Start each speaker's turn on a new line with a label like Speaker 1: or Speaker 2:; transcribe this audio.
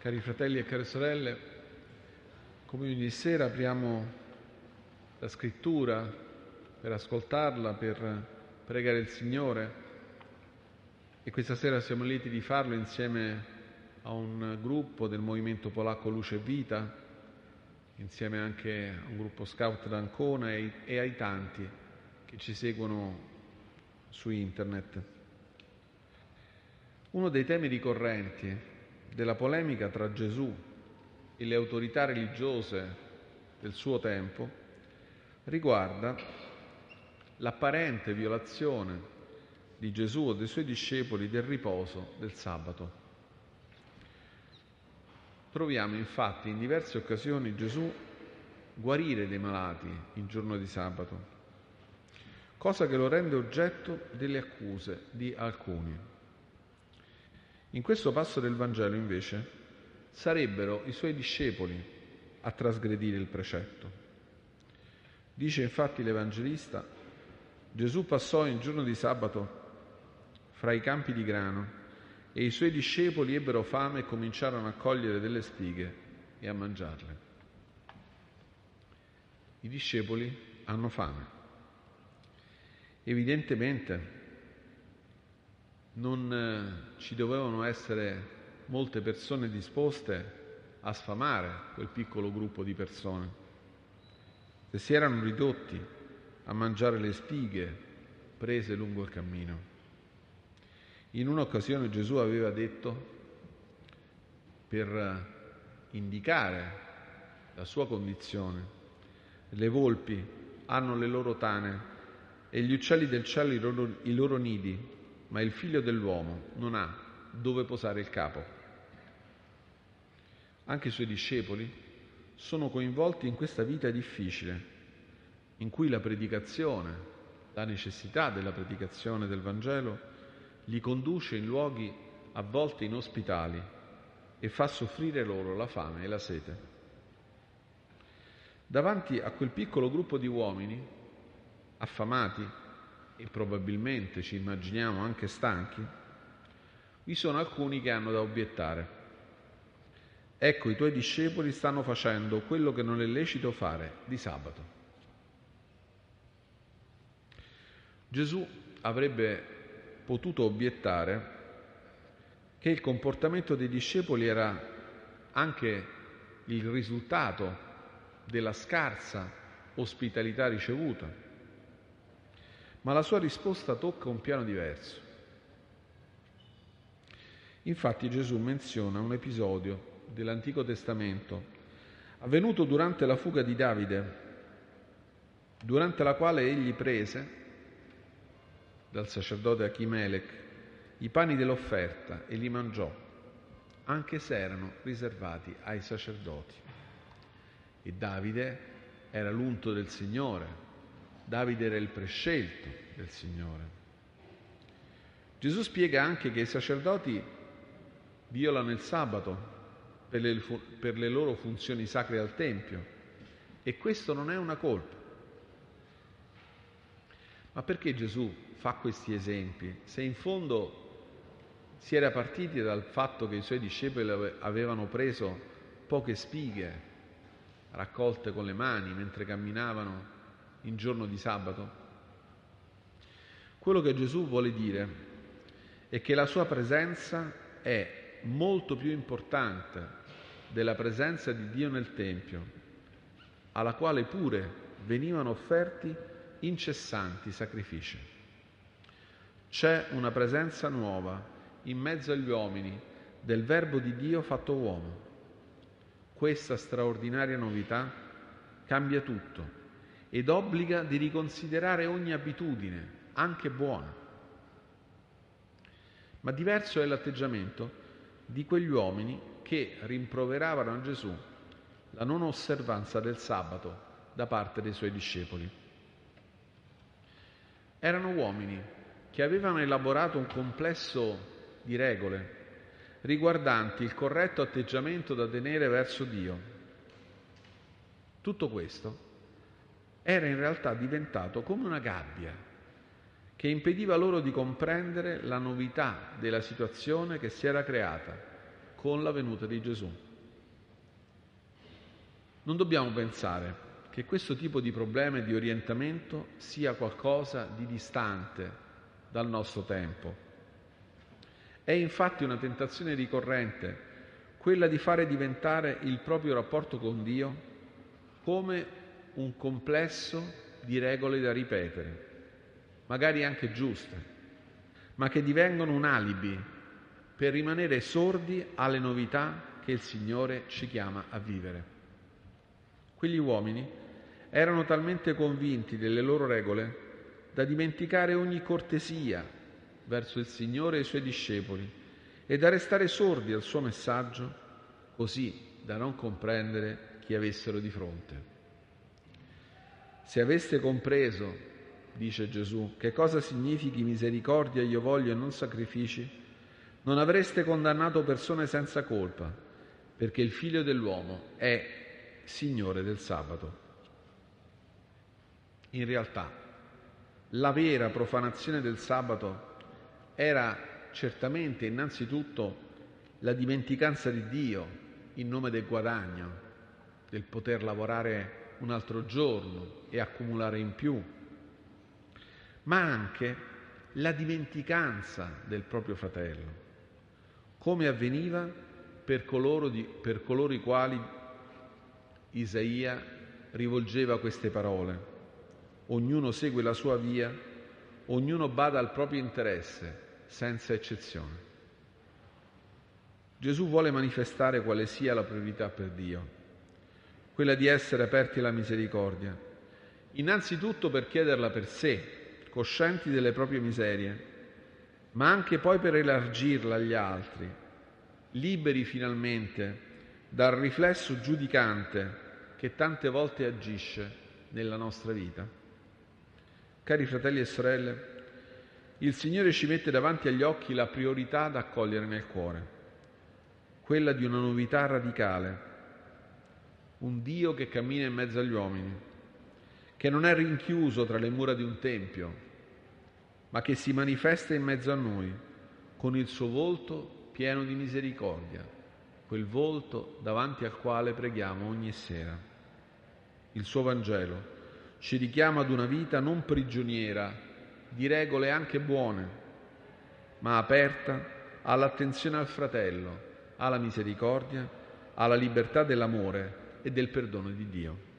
Speaker 1: Cari fratelli e care sorelle, come ogni sera apriamo la scrittura per ascoltarla, per pregare il Signore e questa sera siamo lieti di farlo insieme a un gruppo del movimento polacco Luce e Vita, insieme anche a un gruppo scout d'Ancona e, e ai tanti che ci seguono su internet. Uno dei temi ricorrenti della polemica tra Gesù e le autorità religiose del suo tempo riguarda l'apparente violazione di Gesù o dei suoi discepoli del riposo del sabato. Troviamo infatti in diverse occasioni Gesù guarire dei malati il giorno di sabato, cosa che lo rende oggetto delle accuse di alcuni. In questo passo del Vangelo, invece, sarebbero i suoi discepoli a trasgredire il precetto. Dice infatti l'Evangelista, Gesù passò il giorno di sabato fra i campi di grano e i suoi discepoli ebbero fame e cominciarono a cogliere delle spighe e a mangiarle. I discepoli hanno fame. Evidentemente non eh, ci dovevano essere molte persone disposte a sfamare quel piccolo gruppo di persone. Se si erano ridotti a mangiare le spighe prese lungo il cammino. In un'occasione Gesù aveva detto, per indicare la sua condizione, le volpi hanno le loro tane e gli uccelli del cielo i loro, i loro nidi, ma il figlio dell'uomo non ha dove posare il capo. Anche i suoi discepoli sono coinvolti in questa vita difficile, in cui la predicazione, la necessità della predicazione del Vangelo, li conduce in luoghi a volte inospitali e fa soffrire loro la fame e la sete. Davanti a quel piccolo gruppo di uomini, affamati, e probabilmente ci immaginiamo anche stanchi, vi sono alcuni che hanno da obiettare. Ecco, i tuoi discepoli stanno facendo quello che non è lecito fare di sabato. Gesù avrebbe potuto obiettare che il comportamento dei discepoli era anche il risultato della scarsa ospitalità ricevuta ma la sua risposta tocca un piano diverso. Infatti Gesù menziona un episodio dell'Antico Testamento avvenuto durante la fuga di Davide, durante la quale egli prese dal sacerdote Achimelech i pani dell'offerta e li mangiò, anche se erano riservati ai sacerdoti. E Davide era l'unto del Signore, Davide era il prescelto del Signore. Gesù spiega anche che i sacerdoti violano il sabato per le, per le loro funzioni sacre al Tempio e questo non è una colpa. Ma perché Gesù fa questi esempi? Se in fondo si era partiti dal fatto che i suoi discepoli avevano preso poche spighe raccolte con le mani mentre camminavano in giorno di sabato? Quello che Gesù vuole dire è che la sua presenza è molto più importante della presenza di Dio nel Tempio, alla quale pure venivano offerti incessanti sacrifici. C'è una presenza nuova in mezzo agli uomini del Verbo di Dio fatto uomo. Questa straordinaria novità cambia tutto ed obbliga di riconsiderare ogni abitudine, anche buona. Ma diverso è l'atteggiamento di quegli uomini che rimproveravano a Gesù la non osservanza del sabato da parte dei suoi discepoli. Erano uomini che avevano elaborato un complesso di regole riguardanti il corretto atteggiamento da tenere verso Dio. Tutto questo era in realtà diventato come una gabbia che impediva loro di comprendere la novità della situazione che si era creata con la venuta di Gesù. Non dobbiamo pensare che questo tipo di problema e di orientamento sia qualcosa di distante dal nostro tempo. È infatti una tentazione ricorrente quella di fare diventare il proprio rapporto con Dio come un complesso di regole da ripetere, magari anche giuste, ma che divengono un alibi per rimanere sordi alle novità che il Signore ci chiama a vivere. Quegli uomini erano talmente convinti delle loro regole da dimenticare ogni cortesia verso il Signore e i suoi discepoli e da restare sordi al suo messaggio, così da non comprendere chi avessero di fronte. Se aveste compreso, dice Gesù, che cosa significhi misericordia io voglio e non sacrifici, non avreste condannato persone senza colpa, perché il figlio dell'uomo è Signore del sabato. In realtà, la vera profanazione del sabato era certamente innanzitutto la dimenticanza di Dio in nome del guadagno, del poter lavorare un altro giorno e accumulare in più, ma anche la dimenticanza del proprio fratello, come avveniva per coloro, di, per coloro i quali Isaia rivolgeva queste parole. Ognuno segue la sua via, ognuno bada al proprio interesse, senza eccezione. Gesù vuole manifestare quale sia la priorità per Dio, quella di essere aperti alla misericordia, innanzitutto per chiederla per sé, coscienti delle proprie miserie, ma anche poi per elargirla agli altri, liberi finalmente dal riflesso giudicante che tante volte agisce nella nostra vita. Cari fratelli e sorelle, il Signore ci mette davanti agli occhi la priorità da accogliere nel cuore, quella di una novità radicale, un Dio che cammina in mezzo agli uomini, che non è rinchiuso tra le mura di un tempio, ma che si manifesta in mezzo a noi con il suo volto pieno di misericordia quel volto davanti al quale preghiamo ogni sera. Il suo Vangelo ci richiama ad una vita non prigioniera di regole anche buone, ma aperta all'attenzione al fratello, alla misericordia, alla libertà dell'amore e del perdono di Dio.